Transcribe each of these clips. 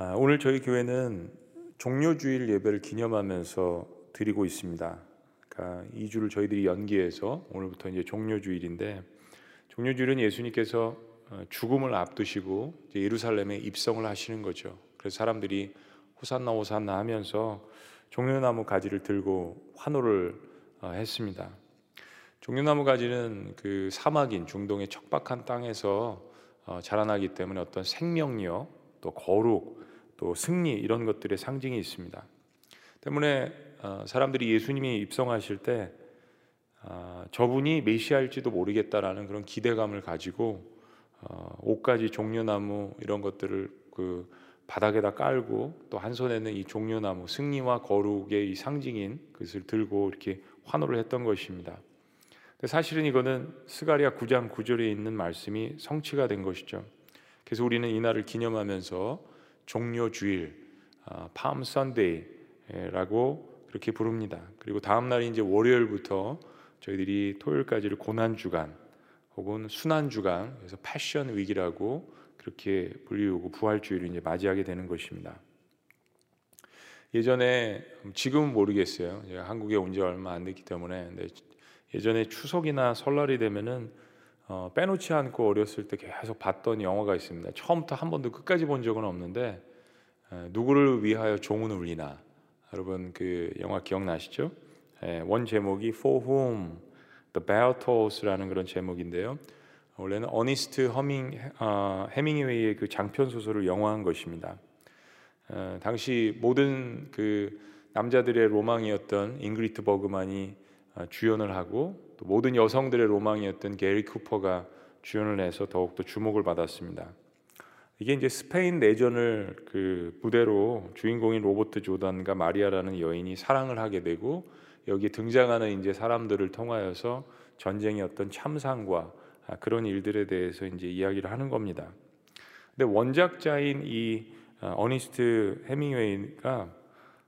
아, 오늘 저희 교회는 종료주일 예배를 기념하면서 드리고 있습니다. 그러니까 2주를 저희들이 연기해서 오늘부터 이제 종료주일인데 종료주일은 예수님께서 어, 죽음을 앞두시고 예루살렘에 입성을 하시는 거죠. 그래서 사람들이 호산나 호산나 하면서 종려나무 가지를 들고 환호를 어, 했습니다. 종려나무 가지는 그 사막인 중동의 척박한 땅에서 어, 자라나기 때문에 어떤 생명력, 또 거룩, 또 승리 이런 것들의 상징이 있습니다. 때문에 어, 사람들이 예수님이 입성하실 때 저분이 메시아일지도 모르겠다라는 그런 기대감을 가지고 옷가지 종려나무 이런 것들을 그 바닥에다 깔고 또 한 손에는 이 종려나무 승리와 거룩의 이 상징인 그것을 들고 이렇게 환호를 했던 것입니다. 사실은 이거는 스가리아 9장 9절에 있는 말씀이 성취가 된 것이죠. 그래서 우리는 이날을 기념하면서 종료 주일, 팜 선데이라고 그렇게 부릅니다. 그리고 다음 날이 이제 월요일부터 저희들이 토요일까지를 고난 주간 혹은 순환 주간, 그래서 패션 위기라고 그렇게 불리우고 부활주의를 이제 맞이하게 되는 것입니다. 예전에 지금은 모르겠어요. 제가 한국에 온 지 얼마 안 됐기 때문에 예전에 추석이나 설날이 되면은 어, 빼놓지 않고 어렸을 때 계속 봤던 영화가 있습니다. 처음부터 한 번도 끝까지 본 적은 없는데 에, 누구를 위하여 종은 울리나 여러분 그 영화 기억나시죠? 에, 원 제목이 For Whom the Bell Tolls라는 그런 제목인데요. 원래는 어니스트 허밍 어, 해밍웨이의 그 장편 소설을 영화한 것입니다. 어, 당시 모든 그 남자들의 로망이었던 잉그리트 버그만이 어, 주연을 하고 또 모든 여성들의 로망이었던 게리 쿠퍼가 주연을 해서 더욱더 주목을 받았습니다. 이게 이제 스페인 내전을 그 무대로 주인공인 로버트 조던과 마리아라는 여인이 사랑을 하게 되고 여기 등장하는 이제 사람들을 통하여서 전쟁의 어떤 참상과 아, 그런 일들에 대해서 이제 이야기를 하는 겁니다. 근데 원작자인 이 아, 어니스트 해밍웨이가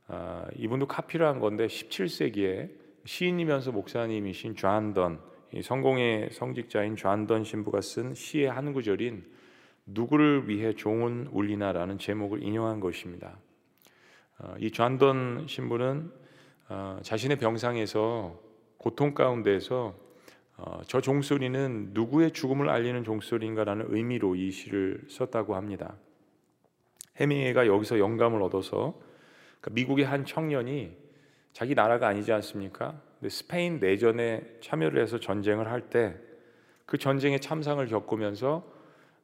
아, 이분도 카피를 한 건데 17세기에 시인이면서 목사님이신 좌던 성공의 성직자인 좌던 신부가 쓴 시의 한 구절인 누구를 위해 종은 울리나라는 제목을 인용한 것입니다. 이 좌던 신부는 자신의 병상에서 고통 가운데서 어, 저 종소리는 누구의 죽음을 알리는 종소리인가라는 의미로 이 시를 썼다고 합니다. 해밍웨이가 여기서 영감을 얻어서 그러니까 미국의 한 청년이 자기 나라가 아니지 않습니까? 스페인 내전에 참여를 해서 전쟁을 할 때 그 전쟁의 참상을 겪으면서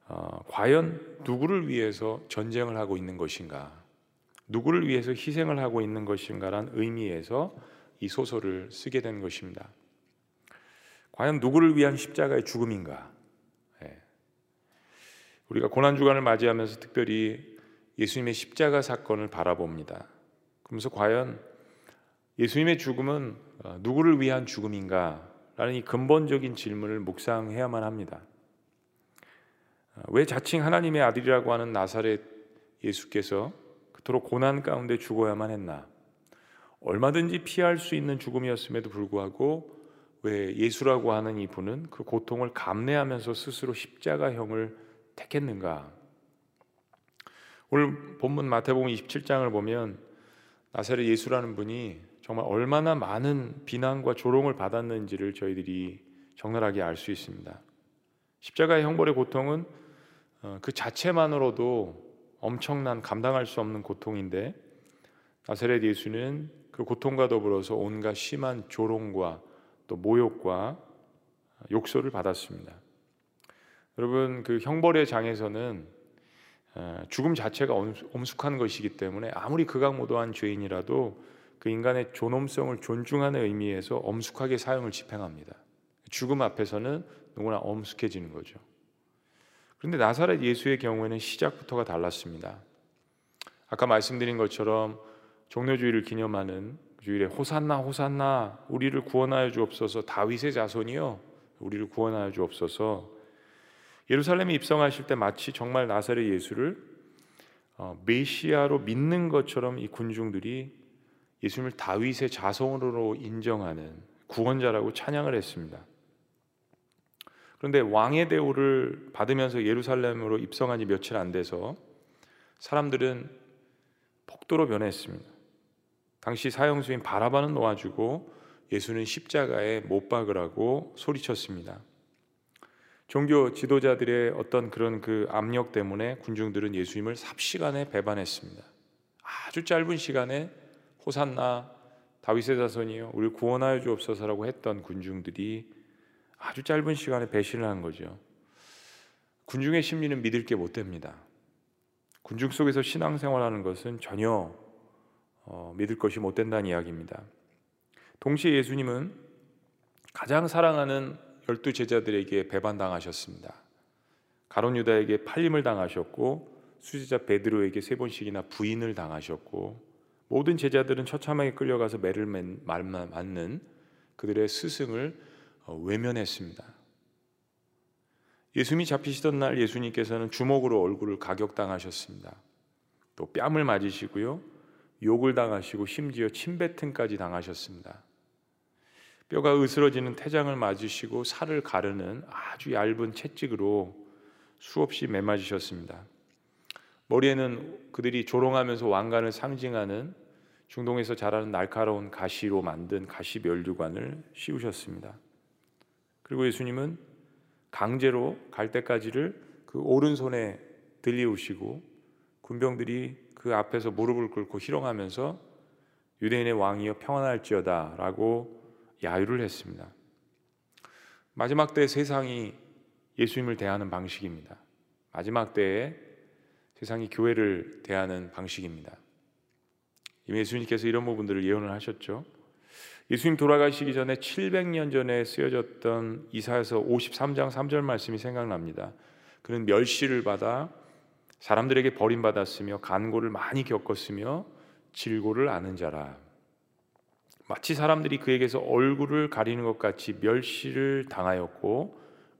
어, 과연 누구를 위해서 전쟁을 하고 있는 것인가, 누구를 위해서 희생을 하고 있는 것인가라는 의미에서 이 소설을 쓰게 된 것입니다. 과연 누구를 위한 십자가의 죽음인가? 예. 우리가 고난 주간을 맞이하면서 특별히 예수님의 십자가 사건을 바라봅니다. 그러면서 과연 예수님의 죽음은 어, 누구를 위한 죽음인가? 라는 이 근본적인 질문을 묵상해야만 합니다. 어, 왜 자칭 하나님의 아들이라고 하는 나사렛 예수께서 그토록 고난 가운데 죽어야만 했나? 얼마든지 피할 수 있는 죽음이었음에도 불구하고 왜 예수라고 하는 이분은 그 고통을 감내하면서 스스로 십자가형을 택했는가? 오늘 본문 마태복음 27장을 보면 나사렛 예수라는 분이 정말 얼마나 많은 비난과 조롱을 받았는지를 저희들이 적나라하게 알 수 있습니다. 십자가의 형벌의 고통은 어, 그 자체만으로도 엄청난 감당할 수 없는 고통인데 나사렛 예수는 그 고통과 더불어서 온갖 심한 조롱과 또 모욕과 욕설을 받았습니다. 여러분 그 형벌의 장에서는 어, 죽음 자체가 엄숙한 것이기 때문에 아무리 극악무도한 죄인이라도 그 인간의 존엄성을 존중하는 의미에서 엄숙하게 사형을 집행합니다. 죽음 앞에서는 누구나 엄숙해지는 거죠. 그런데 나사렛 예수의 경우에는 시작부터가 달랐습니다. 아까 말씀드린 것처럼 종료주의를 기념하는 주일에 호산나 호산나 우리를 구원하여 주옵소서 다윗의 자손이요 우리를 구원하여 주옵소서 예루살렘에 입성하실 때 마치 정말 나사렛 예수를 어, 메시아로 믿는 것처럼 이 군중들이 예수님을 다윗의 자손으로 인정하는 구원자라고 찬양을 했습니다. 그런데 왕의 대우를 받으면서 예루살렘으로 입성한 지 며칠 안 돼서 사람들은 폭도로 변했습니다. 당시 사형수인 바라바는 놓아주고 예수는 십자가에 못 박으라고 소리쳤습니다. 종교 지도자들의 어떤 그런 그 압력 때문에 군중들은 예수님을 삽시간에 배반했습니다. 아주 짧은 시간에 호산나 다윗의 자손이요 우리 구원하여 주옵소서라고 했던 군중들이 아주 짧은 시간에 배신을 한 거죠. 군중의 심리는 믿을 게 못 됩니다. 군중 속에서 신앙생활하는 것은 전혀 어, 믿을 것이 못 된다는 이야기입니다. 동시에 예수님은 가장 사랑하는 열두 제자들에게 배반당하셨습니다. 가론 유다에게 팔림을 당하셨고 수제자 베드로에게 세 번씩이나 부인을 당하셨고 모든 제자들은 처참하게 끌려가서 매를 맞는 그들의 스승을 어, 외면했습니다. 예수님이 잡히시던 날 예수님께서는 주먹으로 얼굴을 가격당하셨습니다. 또 뺨을 맞으시고요. 욕을 당하시고 심지어 침뱉음까지 당하셨습니다. 뼈가 으스러지는 태장을 맞으시고 살을 가르는 아주 얇은 채찍으로 수없이 매맞으셨습니다. 머리에는 그들이 조롱하면서 왕관을 상징하는 중동에서 자라는 날카로운 가시로 만든 가시 멸류관을 씌우셨습니다. 그리고 예수님은 강제로 갈대까지를 그 오른손에 들리우시고 군병들이 그 앞에서 무릎을 꿇고 희롱하면서 유대인의 왕이여 평안할지어다라고 야유를 했습니다. 마지막 때 세상이 예수님을 대하는 방식입니다. 마지막 때에 세상이 교회를 대하는 방식입니다. 이미 예수님께서 이런 부분들을 예언을 하셨죠. 예수님 돌아가시기 전에 700년 전에 쓰여졌던 이사에서 53장 3절 말씀이 생각납니다. 그는 멸시를 받아 사람들에게 버림받았으며 간고를 많이 겪었으며 질고를 아는 자라. 마치 사람들이 그에게서 얼굴을 가리는 것 같이 멸시를 당하였고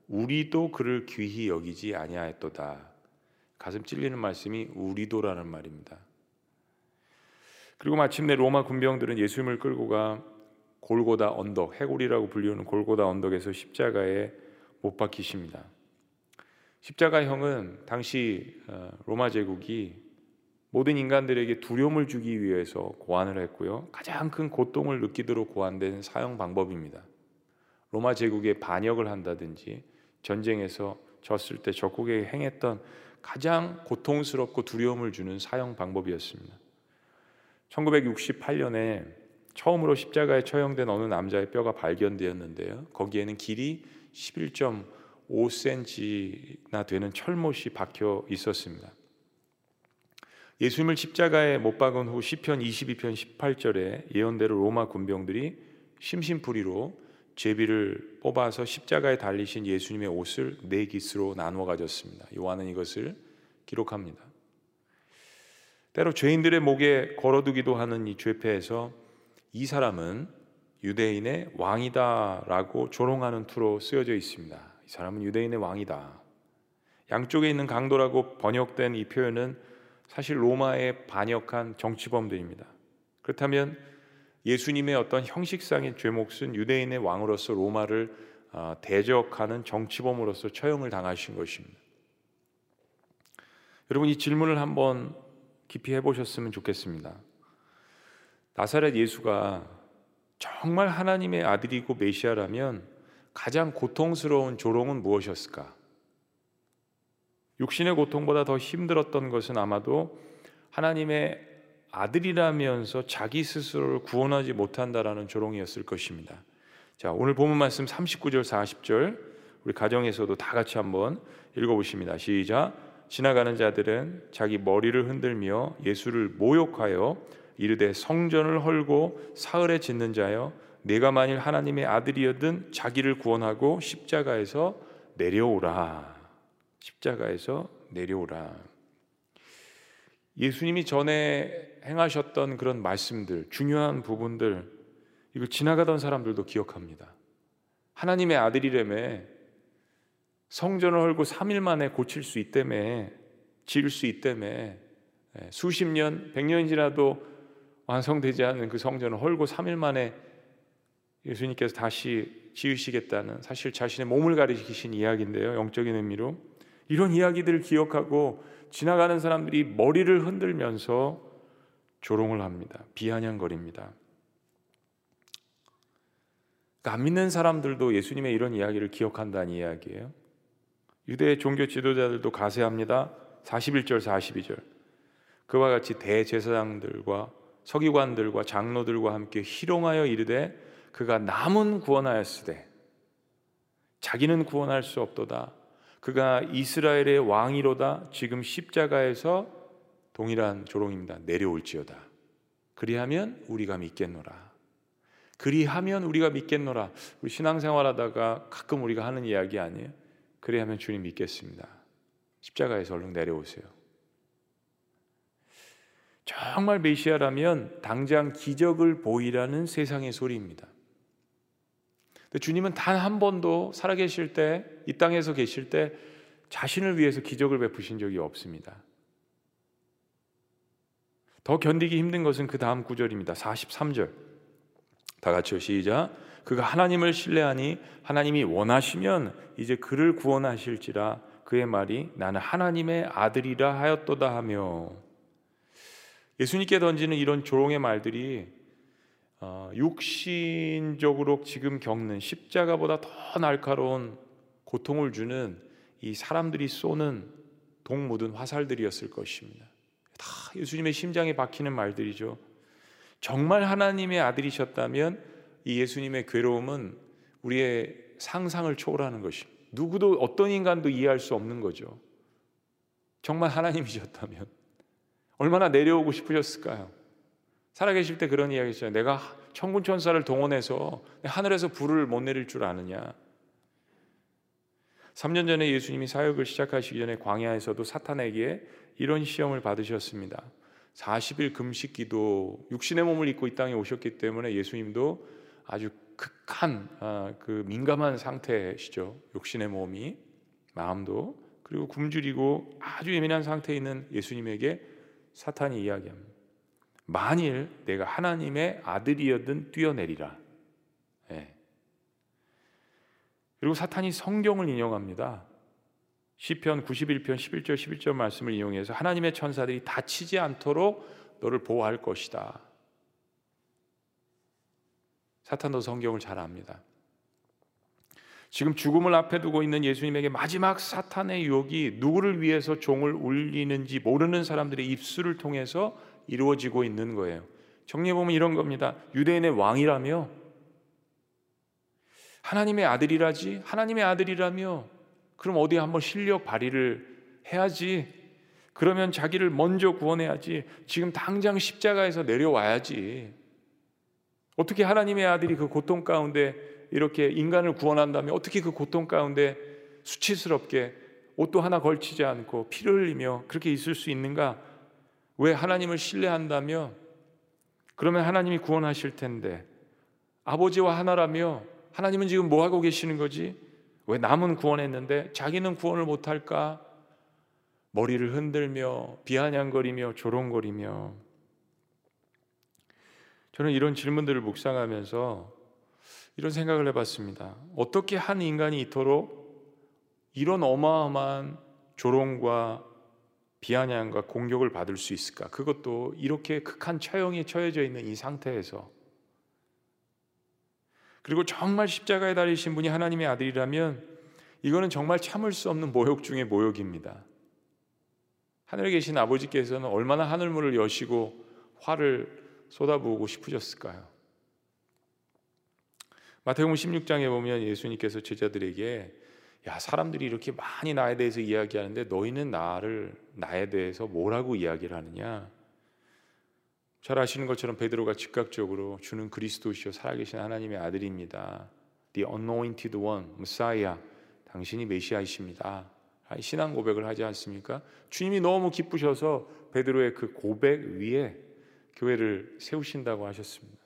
우리도 그를 귀히 여기지 아니하였도다. 가슴 찔리는 말씀이 우리도라는 말입니다. 그리고 마침내 로마 군병들은 예수님을 끌고 가 골고다 언덕, 해골이라고 불리우는 골고다 언덕에서 십자가에 못 박히십니다. 십자가형은 당시 어, 로마 제국이 모든 인간들에게 두려움을 주기 위해서 고안을 했고요. 가장 큰 고통을 느끼도록 고안된 사형 방법입니다. 로마 제국에 반역을 한다든지 전쟁에서 졌을 때 적국에 행했던 가장 고통스럽고 두려움을 주는 사형 방법이었습니다. 1968년에 처음으로 십자가에 처형된 어느 남자의 뼈가 발견되었는데요. 거기에는 길이 11.5cm나 되는 철못이 박혀 있었습니다. 예수님을 십자가에 못 박은 후 시편 22편 18절에 예언대로 로마 군병들이 심심풀이로 제비를 뽑아서 십자가에 달리신 예수님의 옷을 네 깃으로 나누어 가졌습니다. 요한은 이것을 기록합니다. 때로 죄인들의 목에 걸어두기도 하는 이 죄패에서 이 사람은 유대인의 왕이다라고 조롱하는 투로 쓰여져 있습니다. 이 사람은 유대인의 왕이다. 양쪽에 있는 강도라고 번역된 이 표현은 사실 로마에 반역한 정치범들입니다. 그렇다면 예수님의 어떤 형식상의 죄목은 유대인의 왕으로서 로마를 어, 대적하는 정치범으로서 처형을 당하신 것입니다. 여러분 이 질문을 한번 깊이 해보셨으면 좋겠습니다. 나사렛 예수가 정말 하나님의 아들이고 메시아라면 가장 고통스러운 조롱은 무엇이었을까? 육신의 고통보다 더 힘들었던 것은 아마도 하나님의 아들이라면서 자기 스스로를 구원하지 못한다라는 조롱이었을 것입니다. 자, 오늘 본문 말씀 39절 40절 우리 가정에서도 다 같이 한번 읽어 보십니다. 시작. 지나가는 자들은 자기 머리를 흔들며 예수를 모욕하여 이르되 성전을 헐고 사흘에 짓는 자여 내가 만일 하나님의 아들이었든 자기를 구원하고 십자가에서 내려오라. 십자가에서 내려오라. 예수님이 전에 행하셨던 그런 말씀들, 중요한 부분들, 이걸 지나가던 사람들도 기억합니다. 하나님의 아들이라며 성전을 헐고 3일 만에 고칠 수 있다며 지을 수 있다며 예, 수십 년, 백 년이 지나도 완성되지 않은 그 성전을 헐고 3일 만에 예수님께서 다시 지으시겠다는 사실 자신의 몸을 가리키신 이야기인데요. 영적인 의미로 이런 이야기들을 기억하고 지나가는 사람들이 머리를 흔들면서 조롱을 합니다. 비아냥거립니다. 그러니까 안 믿는 사람들도 예수님의 이런 이야기를 기억한다는 이야기예요. 유대 종교 지도자들도 가세합니다. 41절 42절. 그와 같이 대제사장들과 서기관들과 장로들과 함께 희롱하여 이르되 그가 남은 구원하였으되 자기는 구원할 수 없도다. 그가 이스라엘의 왕이로다. 지금 십자가에서 동일한 조롱입니다. 내려올지어다. 그리하면 우리가 믿겠노라. 그리하면 우리가 믿겠노라. 우리 신앙생활하다가 가끔 우리가 하는 이야기 아니에요? 그리하면 주님 믿겠습니다. 십자가에서 얼른 내려오세요. 정말 메시아라면 당장 기적을 보이라는 세상의 소리입니다. 주님은 단 한 번도 살아계실 때, 이 땅에서 계실 때 자신을 위해서 기적을 베푸신 적이 없습니다. 더 견디기 힘든 것은 그 다음 구절입니다. 43절. 다 같이요. 시작. 그가 하나님을 신뢰하니 하나님이 원하시면 이제 그를 구원하실지라 그의 말이 나는 하나님의 아들이라 하였도다 하며 예수님께 던지는 이런 조롱의 말들이 어, 육신적으로 지금 겪는 십자가보다 더 날카로운 고통을 주는 이 사람들이 쏘는 독 묻은 화살들이었을 것입니다. 다 예수님의 심장에 박히는 말들이죠. 정말 하나님의 아들이셨다면 이 예수님의 괴로움은 우리의 상상을 초월하는 것입니다. 누구도 어떤 인간도 이해할 수 없는 거죠. 정말 하나님이셨다면 얼마나 내려오고 싶으셨을까요? 살아계실 때 그런 이야기 있어요. 내가 천군 천사를 동원해서 하늘에서 불을 못 내릴 줄 아느냐. 3년 전에 예수님이 사역을 시작하시기 전에 광야에서도 사탄에게 이런 시험을 받으셨습니다. 40일 금식 기도, 육신의 몸을 입고 이 땅에 오셨기 때문에 예수님도 아주 극한 아, 그 민감한 상태시죠. 육신의 몸이 마음도 그리고 굶주리고 아주 예민한 상태에 있는 예수님에게 사탄이 이야기합니다. 만일 내가 하나님의 아들이었든 뛰어내리라. 네. 그리고 사탄이 성경을 인용합니다. 시편 91편 11절 11절 말씀을 이용해서 하나님의 천사들이 다치지 않도록 너를 보호할 것이다. 사탄도 성경을 잘 압니다. 지금 죽음을 앞에 두고 있는 예수님에게 마지막 사탄의 유혹이 누구를 위해서 종을 울리는지 모르는 사람들의 입술을 통해서 이루어지고 있는 거예요. 정리해 보면 이런 겁니다. 유대인의 왕이라며 하나님의 아들이라지 하나님의 아들이라며 그럼 어디 한번 실력 발휘를 해야지. 그러면 자기를 먼저 구원해야지. 지금 당장 십자가에서 내려와야지. 어떻게 하나님의 아들이 그 고통 가운데 이렇게 인간을 구원한다면 어떻게 그 고통 가운데 수치스럽게 옷도 하나 걸치지 않고 피를 흘리며 그렇게 있을 수 있는가? 왜 하나님을 신뢰한다며? 그러면 하나님이 구원하실 텐데 아버지와 하나라며 하나님은 지금 뭐 하고 계시는 거지? 왜 남은 구원했는데 자기는 구원을 못 할까? 머리를 흔들며 비아냥거리며 조롱거리며 저는 이런 질문들을 묵상하면서 이런 생각을 해봤습니다. 어떻게 한 인간이 이토록 이런 어마어마한 조롱과 비아냥과 공격을 받을 수 있을까? 그것도 이렇게 극한 처형에 처해져 있는 이 상태에서 그리고 정말 십자가에 달리신 분이 하나님의 아들이라면 이거는 정말 참을 수 없는 모욕 중의 모욕입니다. 하늘에 계신 아버지께서는 얼마나 하늘문을 여시고 화를 쏟아부고 싶으셨을까요? 마태복음 16장에 보면 예수님께서 제자들에게 야 사람들이 이렇게 많이 나에 대해서 이야기하는데 너희는 나를 나에 대해서 뭐라고 이야기를 하느냐? 잘 아시는 것처럼 베드로가 즉각적으로 주는 그리스도시요 살아계신 하나님의 아들입니다. The anointed one, Messiah. 당신이 메시아이십니다. 신앙 고백을 하지 않습니까? 주님이 너무 기쁘셔서 베드로의 그 고백 위에 교회를 세우신다고 하셨습니다.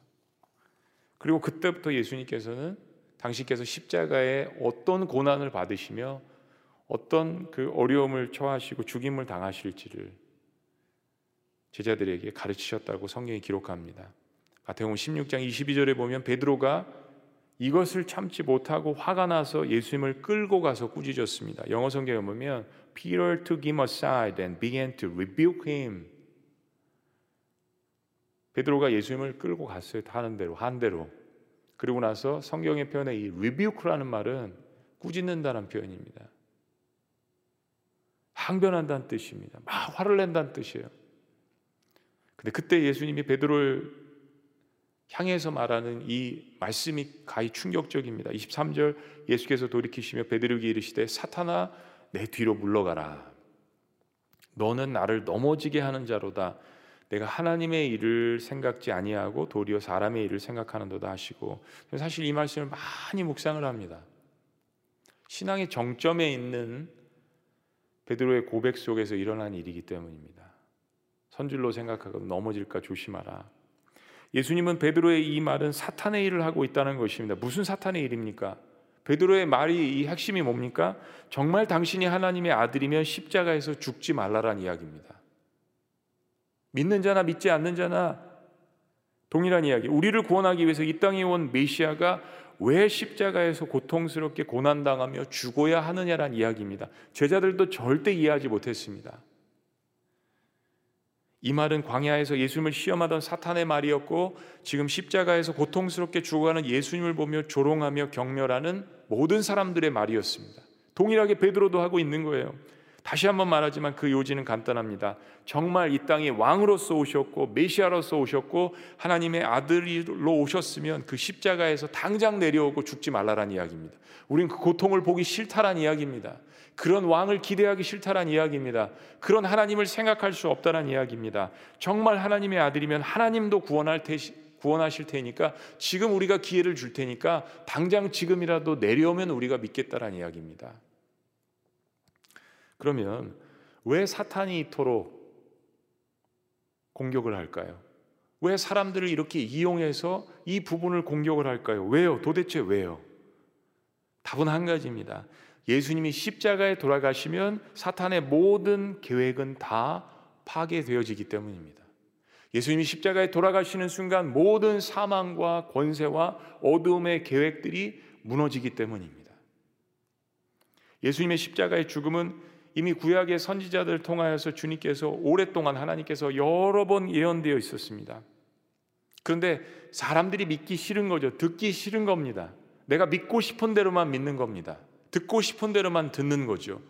그리고 그때부터 예수님께서는 당신께서 십자가에 어떤 고난을 받으시며 어떤 그 어려움을 처하시고 죽임을 당하실지를 제자들에게 가르치셨다고 성경이 기록합니다. 마태복음 16장 22절에 보면 베드로가 이것을 참지 못하고 화가 나서 예수님을 끌고 가서 꾸짖었습니다. 영어 성경에 보면 Peter took him aside and began to rebuke him. 베드로가 예수님을 끌고 갔어요. 하는 대로 한 대로. 그리고 나서 성경의 표현에 이 rebuke라는 말은 꾸짖는다는 표현입니다. 항변한다는 뜻입니다. 막 화를 낸다는 뜻이에요. 근데 그때 예수님이 베드로를 향해서 말하는 이 말씀이 가히 충격적입니다. 23절 예수께서 돌이키시며 베드로에게 이르시되 사탄아 내 뒤로 물러가라. 너는 나를 넘어지게 하는 자로다. 내가 하나님의 일을 생각지 아니하고 도리어 사람의 일을 생각하는도다 하시고 사실 이 말씀을 많이 묵상을 합니다. 신앙의 정점에 있는 베드로의 고백 속에서 일어난 일이기 때문입니다. 선줄로 생각하고 넘어질까 조심하라. 예수님은 베드로의 이 말은 사탄의 일을 하고 있다는 것입니다. 무슨 사탄의 일입니까? 베드로의 말이 이 핵심이 뭡니까? 정말 당신이 하나님의 아들이면 십자가에서 죽지 말라란 이야기입니다. 믿는 자나 믿지 않는 자나 동일한 이야기. 우리를 구원하기 위해서 이 땅에 온 메시아가 왜 십자가에서 고통스럽게 고난당하며 죽어야 하느냐란 이야기입니다. 제자들도 절대 이해하지 못했습니다. 이 말은 광야에서 예수님을 시험하던 사탄의 말이었고 지금 십자가에서 고통스럽게 죽어가는 예수님을 보며 조롱하며 경멸하는 모든 사람들의 말이었습니다. 동일하게 베드로도 하고 있는 거예요. 다시 한번 말하지만 그 요지는 간단합니다. 정말 이 땅에 왕으로서 오셨고 메시아로서 오셨고 하나님의 아들로 오셨으면 그 십자가에서 당장 내려오고 죽지 말라란 이야기입니다. 우린 그 고통을 보기 싫다란 이야기입니다. 그런 왕을 기대하기 싫다란 이야기입니다. 그런 하나님을 생각할 수 없다란 이야기입니다. 정말 하나님의 아들이면 하나님도 구원할 테 구원하실 테니까 지금 우리가 기회를 줄 테니까 당장 지금이라도 내려오면 우리가 믿겠다란 이야기입니다. 그러면 왜 사탄이 이토록 공격을 할까요? 왜 사람들을 이렇게 이용해서 이 부분을 공격을 할까요? 왜요? 도대체 왜요? 답은 한 가지입니다. 예수님이 십자가에 돌아가시면 사탄의 모든 계획은 다 파괴되어지기 때문입니다. 예수님이 십자가에 돌아가시는 순간 모든 사망과 권세와 어둠의 계획들이 무너지기 때문입니다. 예수님의 십자가의 죽음은 이미 구약의 선지자들 통하여서 주님께서 오랫동안 하나님께서 여러 번 예언되어 있었습니다. 그런데 사람들이 믿기 싫은 거죠. 듣기 싫은 겁니다. 내가 믿고 싶은 대로만 믿는 겁니다. 듣고 싶은 대로만 듣는 거죠.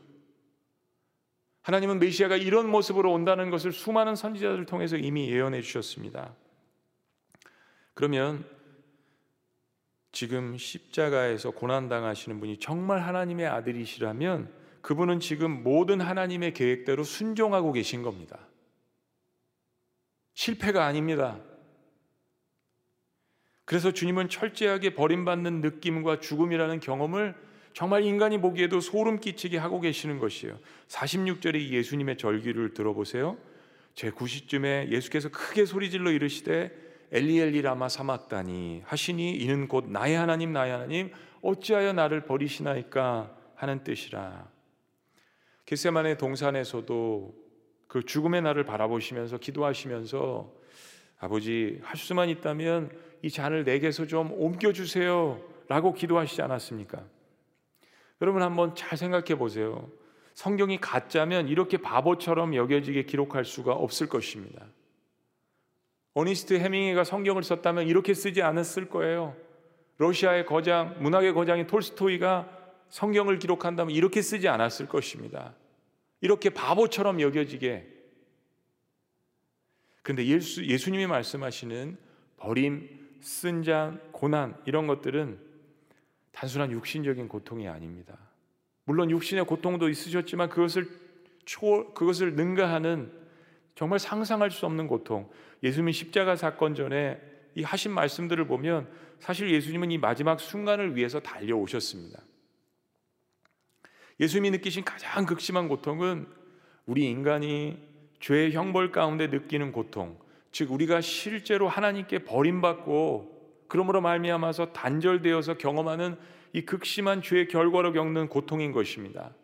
하나님은 메시아가 이런 모습으로 온다는 것을 수많은 선지자들을 통해서 이미 예언해 주셨습니다. 그러면 지금 십자가에서 고난 당하시는 분이 정말 하나님의 아들이시라면 그분은 지금 모든 하나님의 계획대로 순종하고 계신 겁니다. 실패가 아닙니다. 그래서 주님은 철저하게 버림받는 느낌과 죽음이라는 경험을 정말 인간이 보기에도 소름 끼치게 하고 계시는 것이에요. 46절의 예수님의 절기를 들어보세요. 제 90쯤에 예수께서 크게 소리질러 이르시되 엘리엘리 라마 사막다니 하시니 이는 곧 나의 하나님 나의 하나님 어찌하여 나를 버리시나이까 하는 뜻이라. 겟세만의 동산에서도 그 죽음의 날을 바라보시면서 기도하시면서 아버지 할 수만 있다면 이 잔을 내게서 좀 옮겨 주세요라고 기도하시지 않았습니까? 여러분 한번 잘 생각해 보세요. 성경이 가짜면 이렇게 바보처럼 여겨지게 기록할 수가 없을 것입니다. 어니스트 해밍웨이가 성경을 썼다면 이렇게 쓰지 않았을 거예요. 러시아의 거장, 문학의 거장인 톨스토이가 성경을 기록한다면 이렇게 쓰지 않았을 것입니다. 이렇게 바보처럼 여겨지게. 그런데 예수, 예수님이 말씀하시는 버림, 쓴잔, 고난 이런 것들은 단순한 육신적인 고통이 아닙니다. 물론 육신의 고통도 있으셨지만 그것을 초 그것을 능가하는 정말 상상할 수 없는 고통. 예수님이 십자가 사건 전에 이 하신 말씀들을 보면 사실 예수님은 이 마지막 순간을 위해서 달려오셨습니다. 예수님이 느끼신 가장 극심한 고통은 우리 인간이 죄의 형벌 가운데 느끼는 고통, 즉 우리가 실제로 하나님께 버림받고 그러므로 말미암아서 단절되어서 경험하는 이 극심한 죄의 결과로 겪는 고통인 것입니다.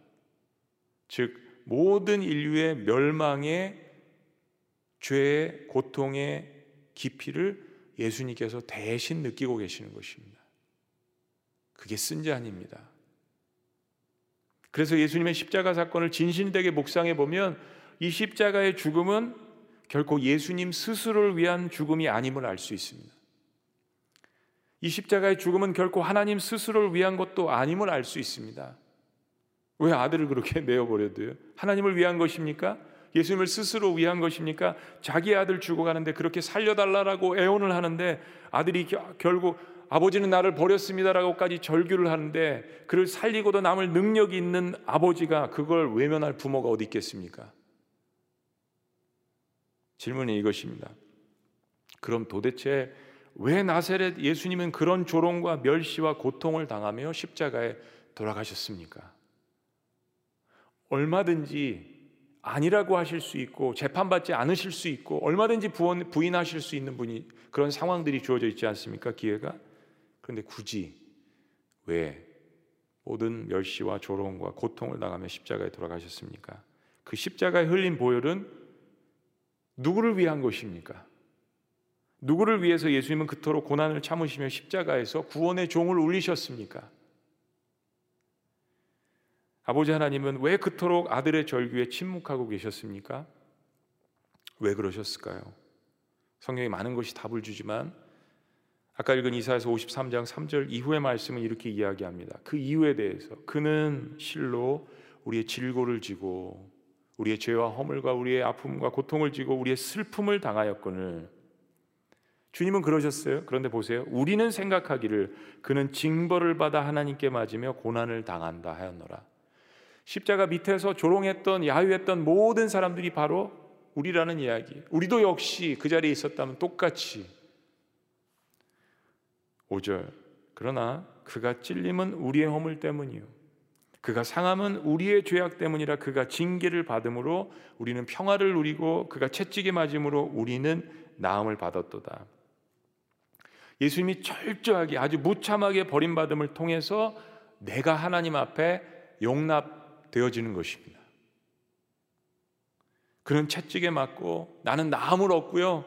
즉 모든 인류의 멸망의 죄의 고통의 깊이를 예수님께서 대신 느끼고 계시는 것입니다. 그게 쓴자입니다. 그래서 예수님의 십자가 사건을 진실되게 묵상해 보면 이 십자가의 죽음은 결코 예수님 스스로를 위한 죽음이 아님을 알 수 있습니다. 이 십자가의 죽음은 결코 하나님 스스로를 위한 것도 아님을 알 수 있습니다. 왜 아들을 그렇게 내어버려도요? 하나님을 위한 것입니까? 예수님을 스스로 위한 것입니까? 자기 아들 죽어가는데 그렇게 살려달라고 애원을 하는데 아들이 결국 아버지는 나를 버렸습니다라고까지 절규를 하는데 그를 살리고도 남을 능력이 있는 아버지가 그걸 외면할 부모가 어디 있겠습니까? 질문이 이것입니다. 그럼 도대체 왜 나세렛 예수님은 그런 조롱과 멸시와 고통을 당하며 십자가에 돌아가셨습니까? 얼마든지 아니라고 하실 수 있고 재판받지 않으실 수 있고 얼마든지 부원, 부인하실 수 있는 분이 그런 상황들이 주어져 있지 않습니까? 기회가 그런데 굳이 왜 모든 멸시와 조롱과 고통을 당하며 십자가에 돌아가셨습니까? 그 십자가에 흘린 보혈은 누구를 위한 것입니까? 누구를 위해서 예수님은 그토록 고난을 참으시며 십자가에서 구원의 종을 울리셨습니까? 아버지 하나님은 왜 그토록 아들의 절규에 침묵하고 계셨습니까? 왜 그러셨을까요? 성경이 많은 것이 답을 주지만 아까 읽은 이사에서 53장 3절 이후의 말씀은 이렇게 이야기합니다. 그 이유에 대해서 그는 실로 우리의 질고를 지고 우리의 죄와 허물과 우리의 아픔과 고통을 지고 우리의 슬픔을 당하였거늘 주님은 그러셨어요. 그런데 보세요. 우리는 생각하기를 그는 징벌을 받아 하나님께 맞으며 고난을 당한다 하였노라. 십자가 밑에서 조롱했던 야유했던 모든 사람들이 바로 우리라는 이야기. 우리도 역시 그 자리에 있었다면 똑같이 5절 그러나 그가 찔림은 우리의 허물 때문이요 그가 상함은 우리의 죄악 때문이라 그가 징계를 받음으로 우리는 평화를 누리고 그가 채찍에 맞음으로 우리는 나음을 받았도다. 예수님이 철저하게 아주 무참하게 버림받음을 통해서 내가 하나님 앞에 용납되어지는 것입니다. 그는 채찍에 맞고 나는 나음을 얻고요.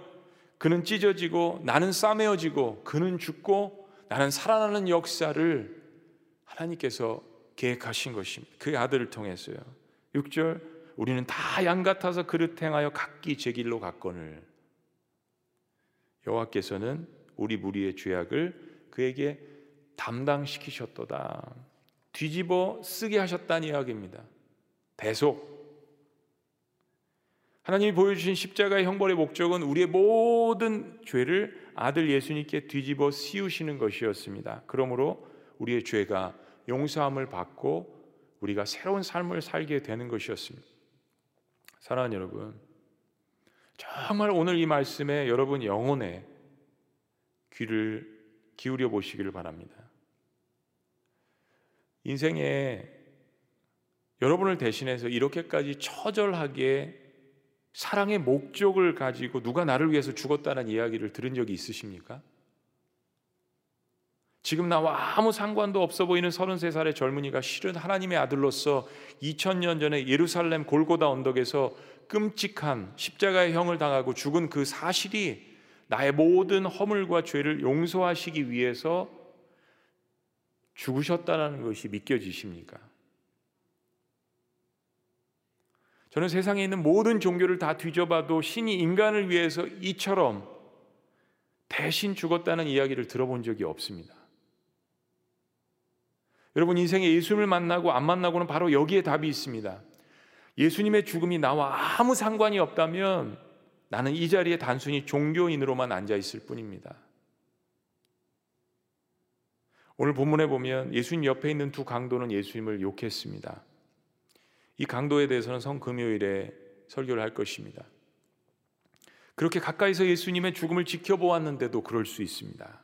그는 찢어지고 나는 싸매어지고 그는 죽고 나는 살아나는 역사를 하나님께서 계획하신 것입니다. 그 아들을 통해서요. 6절 우리는 다 양 같아서 그릇 행하여 각기 제 길로 갔거늘 여호와께서는 우리 무리의 죄악을 그에게 담당시키셨도다. 뒤집어 쓰게 하셨다는 이야기입니다. 대속 하나님이 보여주신 십자가의 형벌의 목적은 우리의 모든 죄를 아들 예수님께 뒤집어 씌우시는 것이었습니다. 그러므로 우리의 죄가 용서함을 받고 우리가 새로운 삶을 살게 되는 것이었습니다. 사랑하는 여러분, 정말 오늘 이 말씀에 여러분 영혼에 귀를 기울여 보시기를 바랍니다. 인생에 여러분을 대신해서 이렇게까지 처절하게 사랑의 목적을 가지고 누가 나를 위해서 죽었다는 이야기를 들은 적이 있으십니까? 지금 나와 아무 상관도 없어 보이는 33살의 젊은이가 실은 하나님의 아들로서 2000년 전에 예루살렘 골고다 언덕에서 끔찍한 십자가의 형을 당하고 죽은 그 사실이 나의 모든 허물과 죄를 용서하시기 위해서 죽으셨다는 것이 믿겨지십니까? 저는 세상에 있는 모든 종교를 다 뒤져봐도 신이 인간을 위해서 이처럼 대신 죽었다는 이야기를 들어본 적이 없습니다. 여러분 인생에 예수님을 만나고 안 만나고는 바로 여기에 답이 있습니다. 예수님의 죽음이 나와 아무 상관이 없다면 나는 이 자리에 단순히 종교인으로만 앉아 있을 뿐입니다. 오늘 본문에 보면 예수님 옆에 있는 두 강도는 예수님을 욕했습니다. 이 강도에 대해서는 성금요일에 설교를 할 것입니다. 그렇게 가까이서 예수님의 죽음을 지켜보았는데도 그럴 수 있습니다.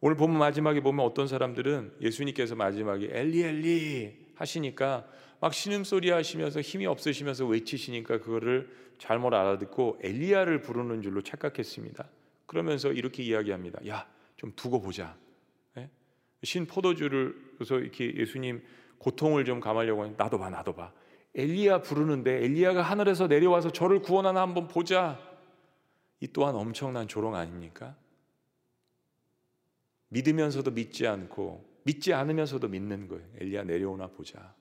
오늘 보면 마지막에 보면 어떤 사람들은 예수님께서 마지막에 엘리 엘리 하시니까 막 신음소리 하시면서 힘이 없으시면서 외치시니까 그거를 잘못 알아듣고 엘리야를 부르는 줄로 착각했습니다. 그러면서 이렇게 이야기합니다. 야, 좀 두고 보자. 예? 신 포도주를 그래서 이렇게 예수님 고통을 좀 감하려고 하니 나도 봐 나도 봐 엘리야 부르는데 엘리야가 하늘에서 내려와서 저를 구원하나 한번 보자 이 또한 엄청난 조롱 아닙니까? 믿으면서도 믿지 않고 믿지 않으면서도 믿는 거예요. 엘리야 내려오나 보자.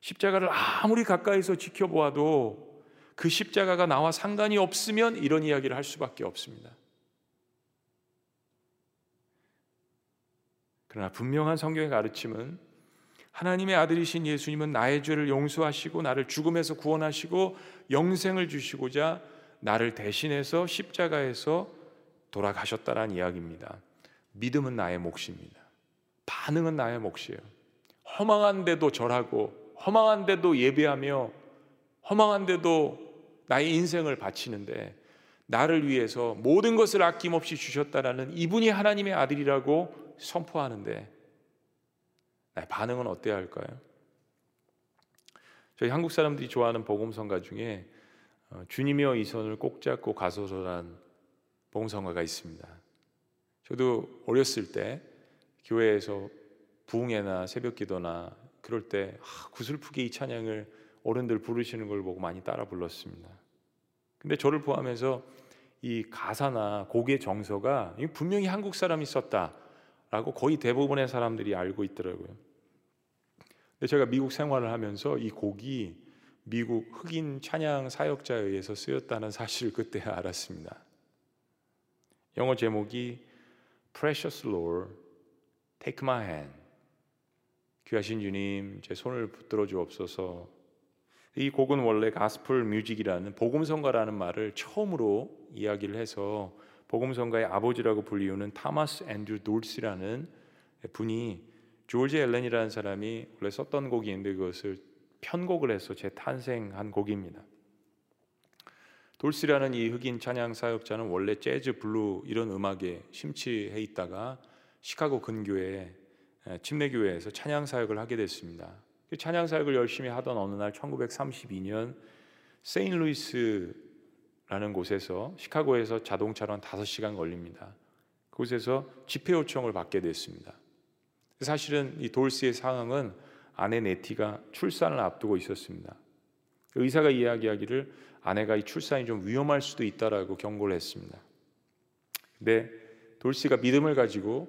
십자가를 아무리 가까이서 지켜보아도 그 십자가가 나와 상관이 없으면 이런 이야기를 할 수밖에 없습니다. 그러나 분명한 성경의 가르침은 하나님의 아들이신 예수님은 나의 죄를 용서하시고 나를 죽음에서 구원하시고 영생을 주시고자 나를 대신해서 십자가에서 돌아가셨다라는 이야기입니다. 믿음은 나의 몫입니다. 반응은 나의 몫이에요. 허망한데도 절하고 허망한데도 예배하며 허망한데도 나의 인생을 바치는데 나를 위해서 모든 것을 아낌없이 주셨다라는 이분이 하나님의 아들이라고 선포하는데 나의 반응은 어때야 할까요? 저희 한국 사람들이 좋아하는 복음성가 중에 어, 주님이여 이 손을 꼭 잡고 가소서란 복음성가가 있습니다. 저도 어렸을 때 교회에서 부흥회나 새벽기도나 그럴 때 아, 구슬프게 이 찬양을 어른들 부르시는 걸 보고 많이 따라 불렀습니다. 근데 저를 포함해서 이 가사나 곡의 정서가 분명히 한국 사람이 썼다 라고 거의 대부분의 사람들이 알고 있더라고요. 근데 제가 미국 생활을 하면서 이 곡이 미국 흑인 찬양 사역자에 의해서 쓰였다는 사실을 그때 알았습니다. 영어 제목이 Precious Lord, Take My Hand. 귀하신 주님, 제 손을 붙들어 주옵소서. 이 곡은 원래 가스플 뮤직이라는 복음성가라는 말을 처음으로 이야기를 해서 복음성가의 아버지라고 불리우는 타마스 앤드류 돌스라는 분이 조지 앨런이라는 사람이 원래 썼던 있는데 그것을 편곡을 해서 재탄생한 곡입니다. 돌시라는 이 흑인 찬양 사역자는 원래 재즈, 블루 이런 음악에 심취해 있다가 시카고 근교에 침례교회에서 찬양 사역을 하게 됐습니다. 그 찬양 사역을 열심히 하던 어느 날 1932년 세인루이스 라는 곳에서 시카고에서 자동차로 한 5시간 걸립니다. 그곳에서 집회 요청을 받게 됐습니다. 사실은 이 돌시의 상황은 아내 네티가 출산을 앞두고 있었습니다. 의사가 이야기하기를 아내가 이 출산이 좀 위험할 수도 있다라고 경고를 했습니다. 근데 돌씨가 믿음을 가지고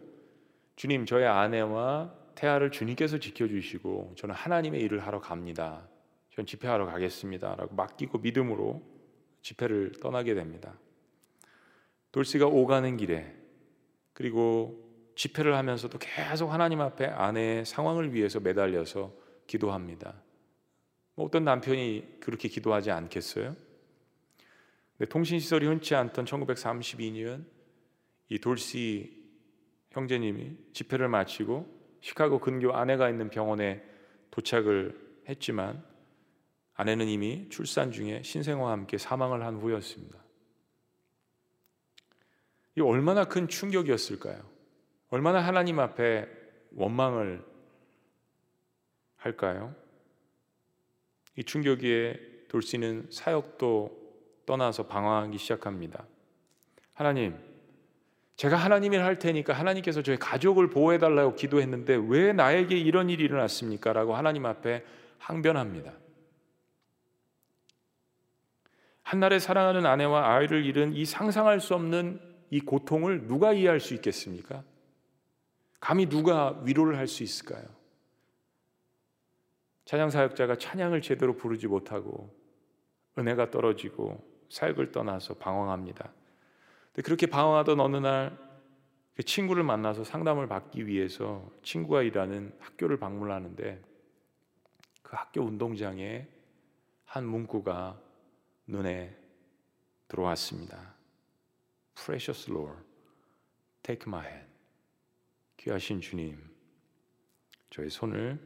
주님 저의 아내와 태아를 주님께서 지켜주시고 저는 하나님의 일을 하러 갑니다. 전 집회하러 가겠습니다라고 맡기고 믿음으로 집회를 떠나게 됩니다. 돌씨가 오가는 길에 그리고 집회를 하면서도 계속 하나님 앞에 아내의 상황을 위해서 매달려서 기도합니다. 뭐 어떤 남편이 그렇게 기도하지 않겠어요? 통신 시설이 흔치 않던 1932년 이 돌시 형제님이 집회를 마치고 시카고 근교 아내가 있는 병원에 도착을 했지만 아내는 이미 출산 중에 신생아와 함께 사망을 한 후였습니다. 이 얼마나 큰 충격이었을까요? 얼마나 하나님 앞에 원망을 할까요? 이 충격에 돌씨는 사역도 떠나서 방황하기 시작합니다. 하나님, 제가 하나님을 할 테니까 하나님께서 저희 가족을 보호해 달라고 기도했는데 왜 나에게 이런 일이 일어났습니까? 라고 하나님 앞에 항변합니다. 한날에 사랑하는 아내와 아이를 잃은 이 상상할 수 없는 이 고통을 누가 이해할 수 있겠습니까? 감히 누가 위로를 할 수 있을까요? 찬양 사역자가 찬양을 제대로 부르지 못하고 은혜가 떨어지고 사역을 떠나서 방황합니다. 그렇게 방황하던 어느 날 그 친구를 만나서 상담을 받기 위해서 친구가 일하는 학교를 방문하는데 그 학교 운동장에 한 문구가 눈에 들어왔습니다. Precious Lord, take my hand. 귀하신 주님, 저의 손을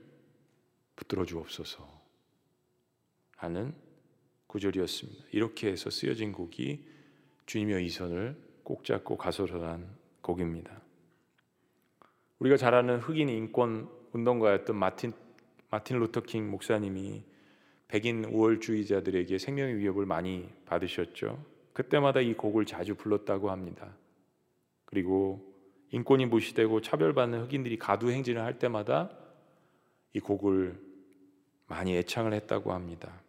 붙들어 주옵소서 하는 구절이었습니다. 이렇게 해서 쓰여진 곡이 주님의 이선을 꼭 잡고 가소서란 곡입니다. 우리가 잘 아는 흑인 인권 운동가였던 마틴 마틴 루터 킹 목사님이 백인 우월주의자들에게 생명의 위협을 많이 받으셨죠. 그때마다 이 곡을 자주 불렀다고 합니다. 그리고 인권이 무시되고 차별받는 흑인들이 가두 행진을 할 때마다 이 곡을 많이 애창을 했다고 합니다.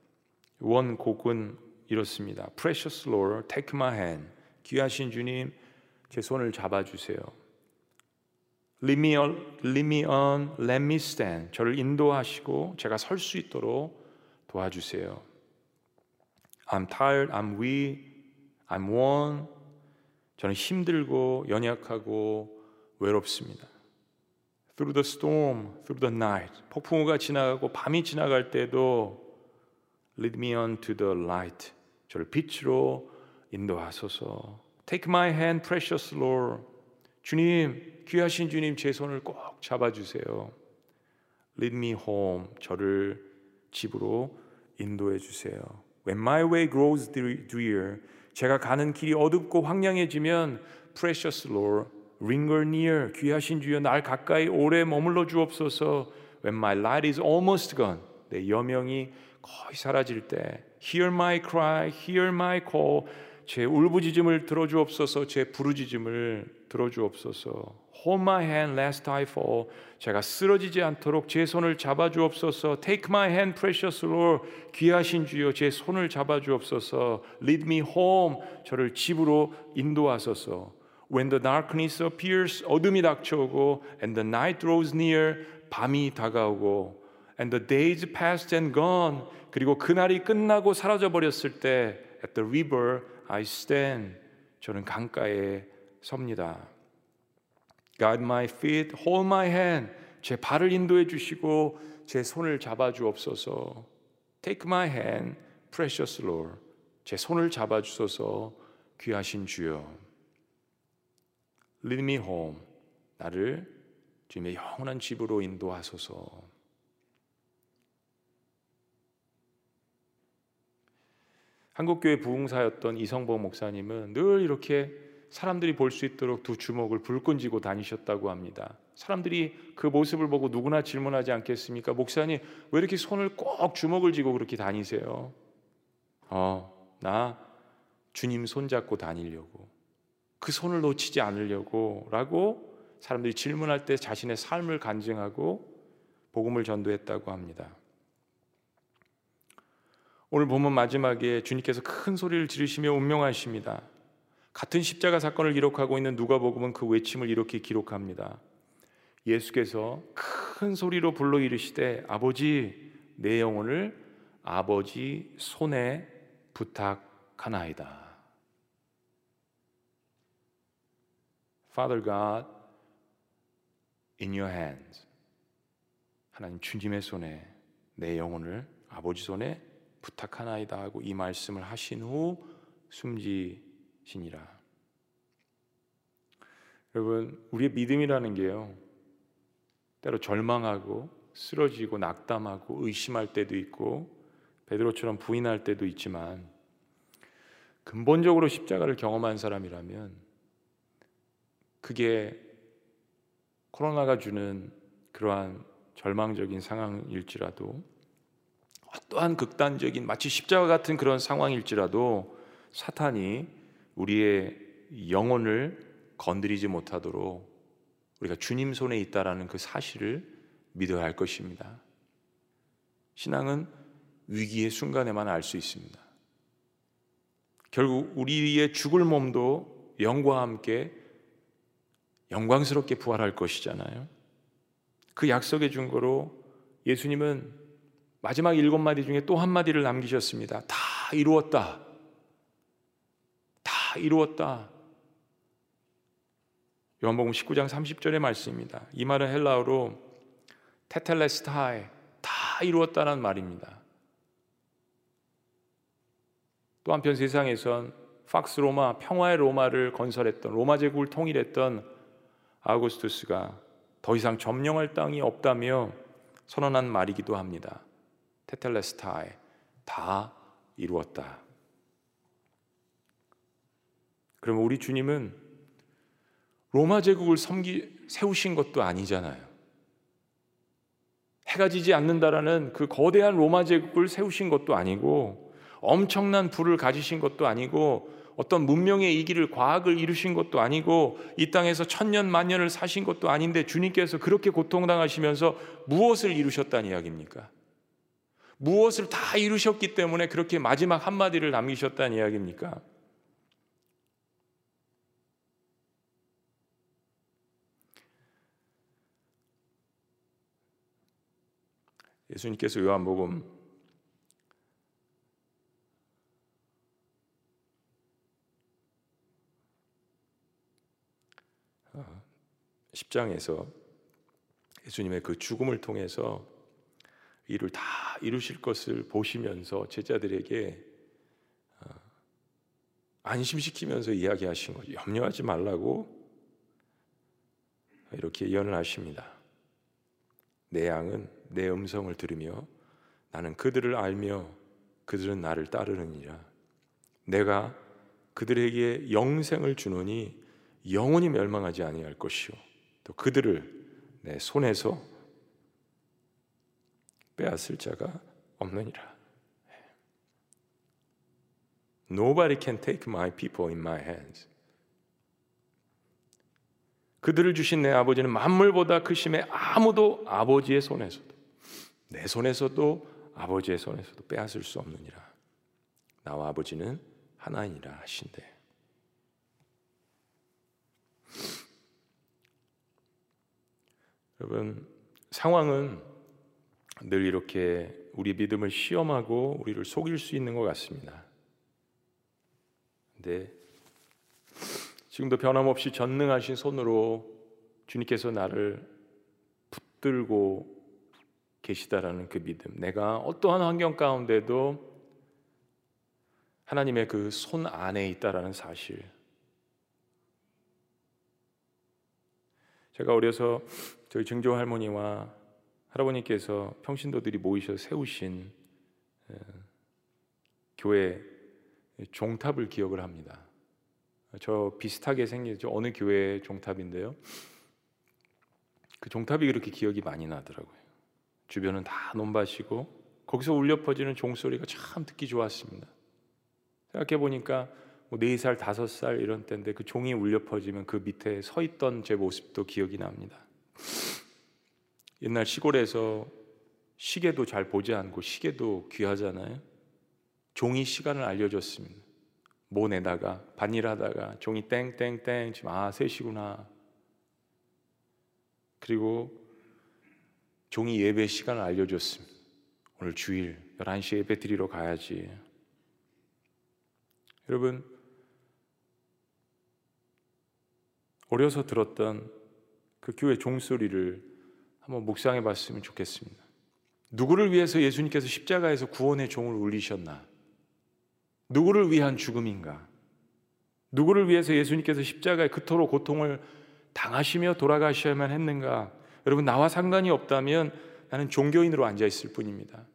원 곡은 이렇습니다. Precious Lord, take my hand. 귀하신 주님, 제 손을 잡아주세요. Lead me on, let me stand. 저를 인도하시고 제가 설 수 있도록 도와주세요. I'm tired, I'm weak, I'm worn. 저는 힘들고 연약하고 외롭습니다. Through the storm, through the night. 폭풍우가 지나가고 밤이 지나갈 때도 Lead me on to the light. 저를 빛으로 인도하소서. Take my hand, precious Lord. 주님, 귀하신 주님 제 손을 꼭 잡아주세요. Lead me home. 저를 집으로 인도해 주세요. When my way grows drear, 제가 가는 길이 어둡고 황량해지면 Precious Lord, linger near. 귀하신 주여 날 가까이 오래 머물러 주옵소서. When my light is almost gone, 내 여명이 거의 사라질 때 Hear my cry, hear my call. 제 울부짖음을 들어주옵소서. 제 부르짖음을 들어주옵소서. Hold my hand lest I fall. 제가 쓰러지지 않도록 제 손을 잡아주옵소서. Take my hand, precious Lord. 귀하신 주여 제 손을 잡아주옵소서. Lead me home. 저를 집으로 인도하소서. When the darkness appears, 어둠이 닥쳐오고, and the night draws near, 밤이 다가오고, and the days passed and gone, 그리고 그날이 끝나고 사라져 버렸을 때, at the river I stand. 저는 강가에 섭니다. Guide my feet, hold my hand. 제 발을 인도해 주시고 제 손을 잡아 주옵소서. Take my hand, precious Lord. 제 손을 잡아 주소서. 귀하신 주여. Lead me home. 나를 주님의 영원한 집으로 인도하소서. 한국교회 부흥사였던 이성보 목사님은 늘 이렇게 사람들이 볼 수 있도록 두 주먹을 불끈 쥐고 다니셨다고 합니다. 사람들이 그 모습을 보고 누구나 질문하지 않겠습니까? 목사님, 왜 이렇게 손을 꼭 주먹을 쥐고 그렇게 다니세요? 어, 나 주님 손잡고 다니려고. 그 손을 놓치지 않으려고 라고 사람들이 질문할 때 자신의 삶을 간증하고 복음을 전도했다고 합니다. 오늘 본문 마지막에 주님께서 큰 소리를 지르시며 운명하십니다. 같은 십자가 사건을 기록하고 있는 누가복음은 그 외침을 이렇게 기록합니다. 예수께서 큰 소리로 불러 이르시되 아버지 내 영혼을 아버지 손에 부탁하나이다. Father God in your hands. 하나님 주님의 손에 내 영혼을 아버지 손에 부탁하나이다 하고 이 말씀을 하신 후 숨지 신이라. 여러분, 우리의 믿음이라는 게요. 때로 절망하고 쓰러지고 낙담하고 의심할 때도 있고 베드로처럼 부인할 때도 있지만 근본적으로 십자가를 경험한 사람이라면 그게 코로나가 주는 그러한 절망적인 상황일지라도 어떠한 극단적인 마치 십자가 같은 그런 상황일지라도 사탄이 우리의 영혼을 건드리지 못하도록 우리가 주님 손에 있다라는 그 사실을 믿어야 할 것입니다. 신앙은 위기의 순간에만 알 수 있습니다. 결국 우리의 죽을 몸도 영과 함께 영광스럽게 부활할 것이잖아요. 그 약속의 증거로 예수님은 마지막 일곱 마디 중에 또 한 마디를 남기셨습니다. 다 이루었다. 다 이루었다. 요한복음 19장 30절의 말씀입니다. 이 말은 헬라어로 테텔레스타이 다 이루었다는 말입니다. 또 한편 세상에선 팍스 로마 평화의 로마를 건설했던 로마 제국을 통일했던 아우구스투스가 더 이상 점령할 땅이 없다며 선언한 말이기도 합니다. 테텔레스타이 다 이루었다. 그럼 우리 주님은 로마 제국을 섬기 세우신 것도 아니잖아요. 해가 지지 않는다라는 그 거대한 로마 제국을 세우신 것도 아니고 엄청난 부를 가지신 것도 아니고 어떤 문명의 이기를 과학을 이루신 것도 아니고 이 땅에서 천년 만년을 사신 것도 아닌데 주님께서 그렇게 고통당하시면서 무엇을 이루셨다는 이야기입니까? 무엇을 다 이루셨기 때문에 그렇게 마지막 한마디를 남기셨다는 이야기입니까? 예수님께서 요한복음 10장에서 어, 예수님의 그 죽음을 통해서 이를 다 이루실 것을 보시면서 제자들에게 어, 안심시키면서 이야기하신 거죠. 염려하지 말라고 이렇게 예언을 하십니다. 내 양은 내 음성을 들으며 나는 그들을 알며 그들은 나를 따르느니라. 내가 그들에게 영생을 주노니 영원히 멸망하지 아니할 것이요 또 그들을 내 손에서 빼앗을 자가 없느니라. Nobody can take my people in my hands. 그들을 주신 내 아버지는 만물보다 크심에 아무도 아버지의 손에서도 내 손에서도 아버지의 손에서도 빼앗을 수 없느니라. 나와 아버지는 하나이니라 하신대. 여러분 상황은 늘 이렇게 우리 믿음을 시험하고 우리를 속일 수 있는 것 같습니다. 근데 지금도 변함없이 전능하신 손으로 주님께서 나를 붙들고 계시다라는 그 믿음. 내가 어떠한 환경 가운데도 하나님의 그 손 안에 있다라는 사실. 제가 어려서 저희 증조 할머니와 할아버님께서 평신도들이 모이셔 세우신 교회 종탑을 기억을 합니다. 저 비슷하게 생긴 저 어느 교회 종탑인데요. 그 종탑이 그렇게 기억이 많이 나더라고요. 주변은 다 논밭이고 거기서 울려 퍼지는 종소리가 참 듣기 좋았습니다. 생각해 보니까 뭐 4살, 5살 이런 때인데 그 종이 울려 퍼지면 그 밑에 서 있던 제 모습도 기억이 납니다. 옛날 시골에서 시계도 잘 보지 않고 시계도 귀하잖아요. 종이 시간을 알려줬습니다. 모내다가 반일하다가 종이 땡땡땡 지금 아 3시구나. 그리고 종이 예배 시간을 알려줬습니다. 오늘 주일 11시 예배 드리러 가야지. 여러분 어려서 들었던 그 교회 종소리를 한번 묵상해 봤으면 좋겠습니다. 누구를 위해서 예수님께서 십자가에서 구원의 종을 울리셨나? 누구를 위한 죽음인가? 누구를 위해서 예수님께서 십자가에 그토록 고통을 당하시며 돌아가셔야만 했는가? 여러분 나와 상관이 없다면 나는 종교인으로 앉아 있을 뿐입니다.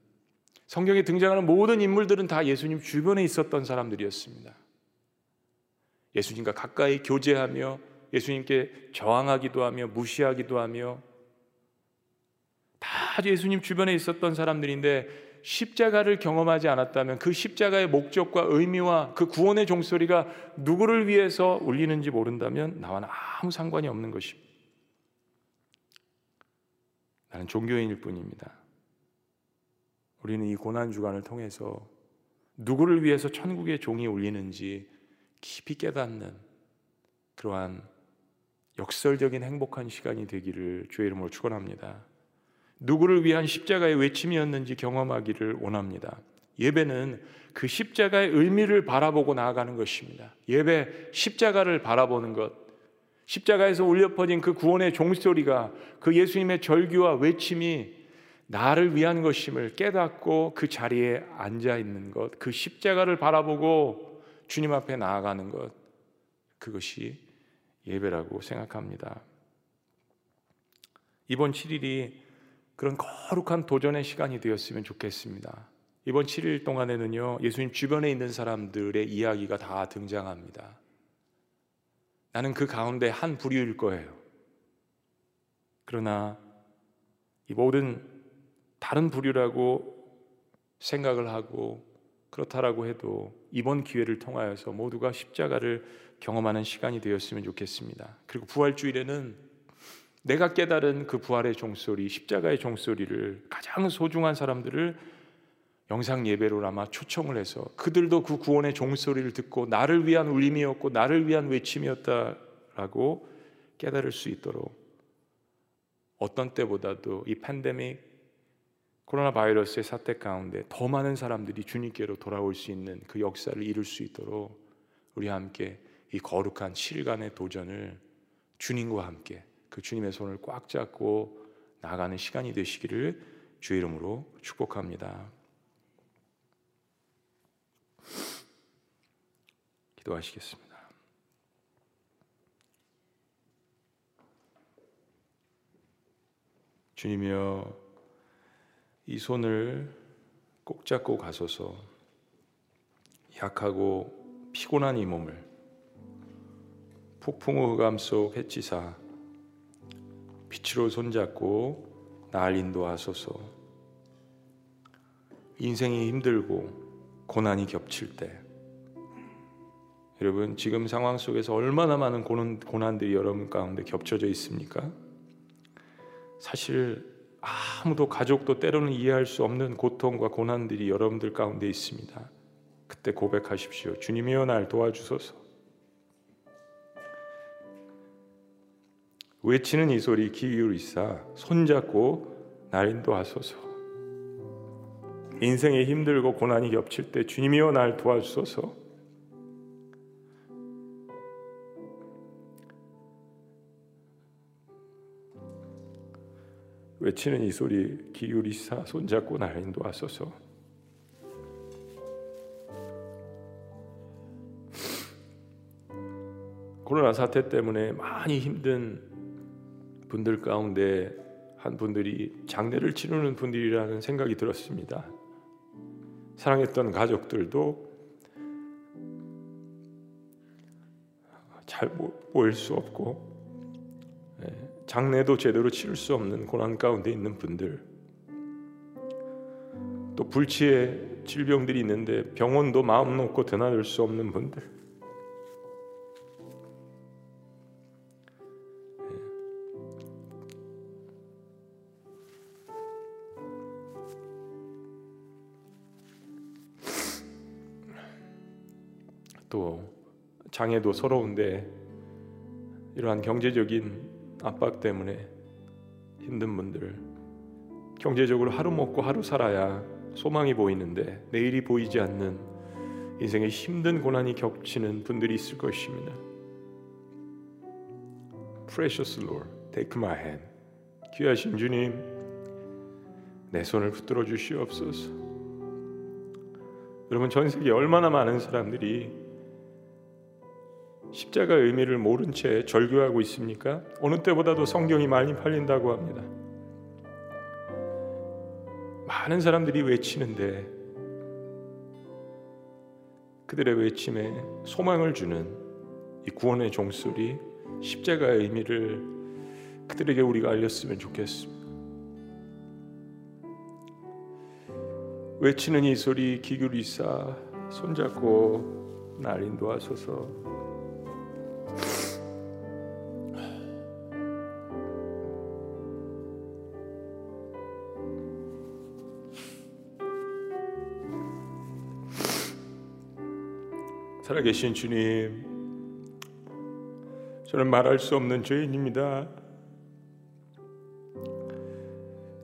성경에 등장하는 모든 인물들은 다 예수님 주변에 있었던 사람들이었습니다. 예수님과 가까이 교제하며 예수님께 저항하기도 하며 무시하기도 하며 다 예수님 주변에 있었던 사람들인데 십자가를 경험하지 않았다면 그 십자가의 목적과 의미와 그 구원의 종소리가 누구를 위해서 울리는지 모른다면 나와는 아무 상관이 없는 것입니다. 나는 종교인일 뿐입니다. 우리는 이 고난 주간을 통해서 누구를 위해서 천국의 종이 울리는지 깊이 깨닫는 그러한 역설적인 행복한 시간이 되기를 주의 이름으로 축원합니다. 누구를 위한 십자가의 외침이었는지 경험하기를 원합니다. 예배는 그 십자가의 의미를 바라보고 나아가는 것입니다. 예배 십자가를 바라보는 것. 십자가에서 울려 퍼진 그 구원의 종소리가 그 예수님의 절규와 외침이 나를 위한 것임을 깨닫고 그 자리에 앉아 있는 것, 그 십자가를 바라보고 주님 앞에 나아가는 것, 그것이 예배라고 생각합니다. 이번 7일이 그런 거룩한 도전의 시간이 되었으면 좋겠습니다. 이번 7일 동안에는요, 예수님 주변에 있는 사람들의 이야기가 다 등장합니다. 나는 그 가운데 한 부류일 거예요. 그러나 이 모든 다른 부류라고 생각을 하고 그렇다라고 해도 이번 기회를 통하여서 모두가 십자가를 경험하는 시간이 되었으면 좋겠습니다. 그리고 부활주일에는 내가 깨달은 그 부활의 종소리, 십자가의 종소리를 가장 소중한 사람들을 영상 예배로 아마 초청을 해서 그들도 그 구원의 종소리를 듣고 나를 위한 울림이었고 나를 위한 외침이었다라고 깨달을 수 있도록 어떤 때보다도 이 팬데믹 코로나 바이러스의 사태 가운데 더 많은 사람들이 주님께로 돌아올 수 있는 그 역사를 이룰 수 있도록 우리 함께 이 거룩한 7일간의 도전을 주님과 함께 그 주님의 손을 꽉 잡고 나가는 시간이 되시기를 주 이름으로 축복합니다. 기도하시겠습니다. 주님이여 이 손을 꼭 잡고 가소서 약하고 피곤한 이 몸을 폭풍우 흑암 속 해치사 빛으로 손잡고 날 인도하소서 인생이 힘들고 고난이 겹칠 때 여러분 지금 상황 속에서 얼마나 많은 고난, 고난들이 여러분 가운데 겹쳐져 있습니까? 사실 아무도 가족도 때로는 이해할 수 없는 고통과 고난들이 여러분들 가운데 있습니다. 그때 고백하십시오. 주님이여 날 도와주소서. 외치는 이 소리 기울이사 손잡고 날 인도하소서. 인생에 힘들고 고난이 겹칠 때 주님이여 날 도와주소서. 외치는 이 소리 기울이사 손잡고 날 인도하소서. 코로나 사태 때문에 많이 힘든 분들 가운데 한 분들이 장례를 치르는 분들이라는 생각이 들었습니다. 사랑했던 가족들도 잘 모일 수 없고 예, 장례도 제대로 치를 수 없는 고난 가운데 있는 분들 또 불치의 질병들이 있는데 병원도 마음 놓고 드나들 수 없는 분들 장애도 서러운데 이러한 경제적인 압박 때문에 힘든 분들 경제적으로 하루 먹고 하루 살아야 소망이 보이는데 내일이 보이지 않는 인생의 힘든 고난이 겹치는 분들이 있을 것입니다. Precious Lord, take my hand. 귀하신 주님, 내 손을 붙들어 주시옵소서. 여러분 전 세계 얼마나 많은 사람들이 십자가의 의미를 모른 채 절규하고 있습니까? 어느 때보다도 성경이 많이 팔린다고 합니다. 많은 사람들이 외치는데 그들의 외침에 소망을 주는 이 구원의 종소리 십자가의 의미를 그들에게 우리가 알렸으면 좋겠습니다. 외치는 이 소리 기울이사 손잡고 날 인도하소서 살아계신 주님, 저는 말할 수 없는 죄인입니다.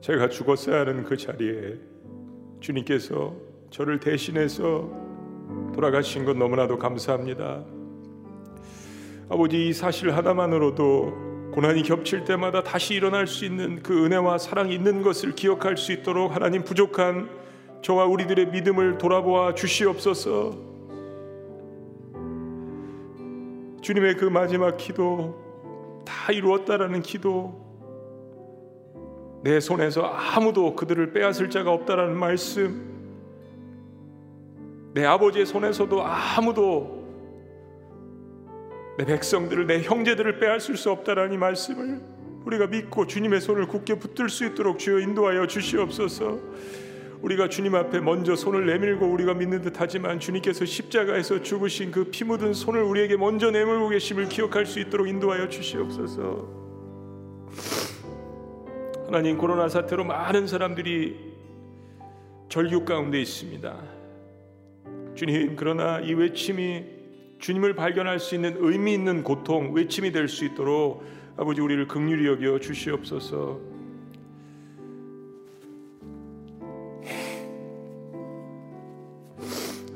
제가 죽었어야 하는 그 자리에 주님께서 저를 대신해서 돌아가신 것 너무나도 감사합니다. 아버지 이 사실 하나만으로도 고난이 겹칠 때마다 다시 일어날 수 있는 그 은혜와 사랑이 있는 것을 기억할 수 있도록 하나님 부족한 저와 우리들의 믿음을 돌아보아 주시옵소서. 주님의 그 마지막 기도 다 이루었다라는 기도 내 손에서 아무도 그들을 빼앗을 자가 없다라는 말씀 내 아버지의 손에서도 아무도 내 백성들을 내 형제들을 빼앗을 수 없다라는 말씀을 우리가 믿고 주님의 손을 굳게 붙들 수 있도록 주여 인도하여 주시옵소서. 우리가 주님 앞에 먼저 손을 내밀고 우리가 믿는 듯하지만 주님께서 십자가에서 죽으신 그 피 묻은 손을 우리에게 먼저 내밀고 계심을 기억할 수 있도록 인도하여 주시옵소서. 하나님 코로나 사태로 많은 사람들이 절규 가운데 있습니다. 주님 그러나 이 외침이 주님을 발견할 수 있는 의미 있는 고통 외침이 될 수 있도록 아버지 우리를 긍휼히 여겨 주시옵소서.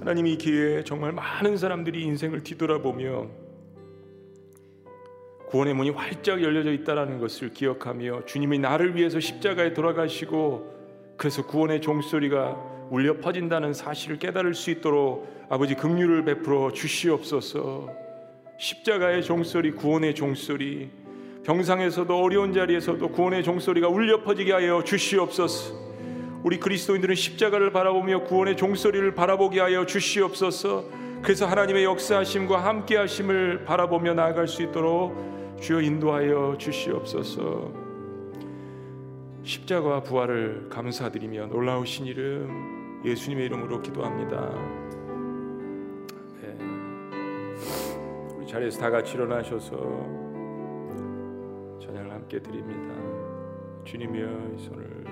하나님 이 기회에 정말 많은 사람들이 인생을 뒤돌아보며 구원의 문이 활짝 열려져 있다라는 것을 기억하며 주님이 나를 위해서 십자가에 돌아가시고 그래서 구원의 종소리가 울려 퍼진다는 사실을 깨달을 수 있도록 아버지 긍휼을 베풀어 주시옵소서. 십자가의 종소리, 구원의 종소리, 병상에서도 어려운 자리에서도 구원의 종소리가 울려 퍼지게 하여 주시옵소서. 우리 그리스도인들은 십자가를 바라보며 구원의 종소리를 바라보게 하여 주시옵소서. 그래서 하나님의 역사하심과 함께 하심을 바라보며 나아갈 수 있도록 주여 인도하여 주시옵소서. 십자가와 부활을 감사드리며 놀라우신 이름 예수님의 이름으로 기도합니다. 네. 우리 자리에서 다 같이 일어나셔서 찬양을 함께 드립니다. 주님이여 이 손을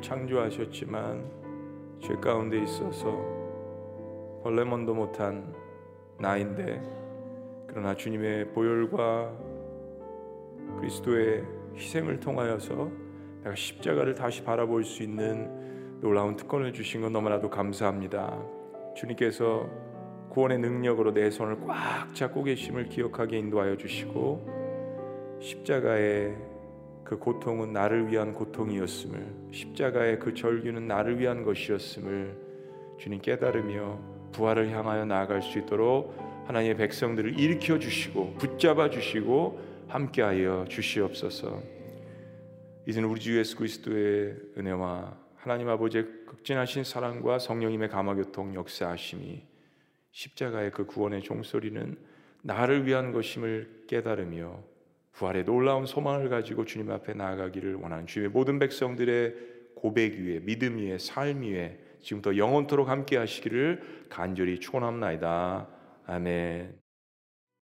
우리를 창조하셨지만 죄 가운데 있어서 벌레먼도 못한 나인데 그러나 주님의 보혈과 그리스도의 희생을 통하여서 내가 십자가를 다시 바라볼 수 있는 놀라운 특권을 주신 건 너무나도 감사합니다. 주님께서 구원의 능력으로 내 손을 꽉 잡고 계심을 기억하게 인도하여 주시고 십자가의 그 고통은 나를 위한 고통이었음을 십자가의 그 절규는 나를 위한 것이었음을 주님 깨달으며 부활을 향하여 나아갈 수 있도록 하나님의 백성들을 일으켜 주시고 붙잡아 주시고 함께하여 주시옵소서. 이제는 우리 주 예수 그리스도의 은혜와 하나님 아버지의 극진하신 사랑과 성령님의 감화교통 역사하심이 십자가의 그 구원의 종소리는 나를 위한 것임을 깨달으며 부활의 놀라운 소망을 가지고 주님 앞에 나아가기를 원하는 주의 모든 백성들의 고백 위에 믿음 위에 삶 위에 지금부터 영원토록 함께 하시기를 간절히 축원합나이다. 아멘.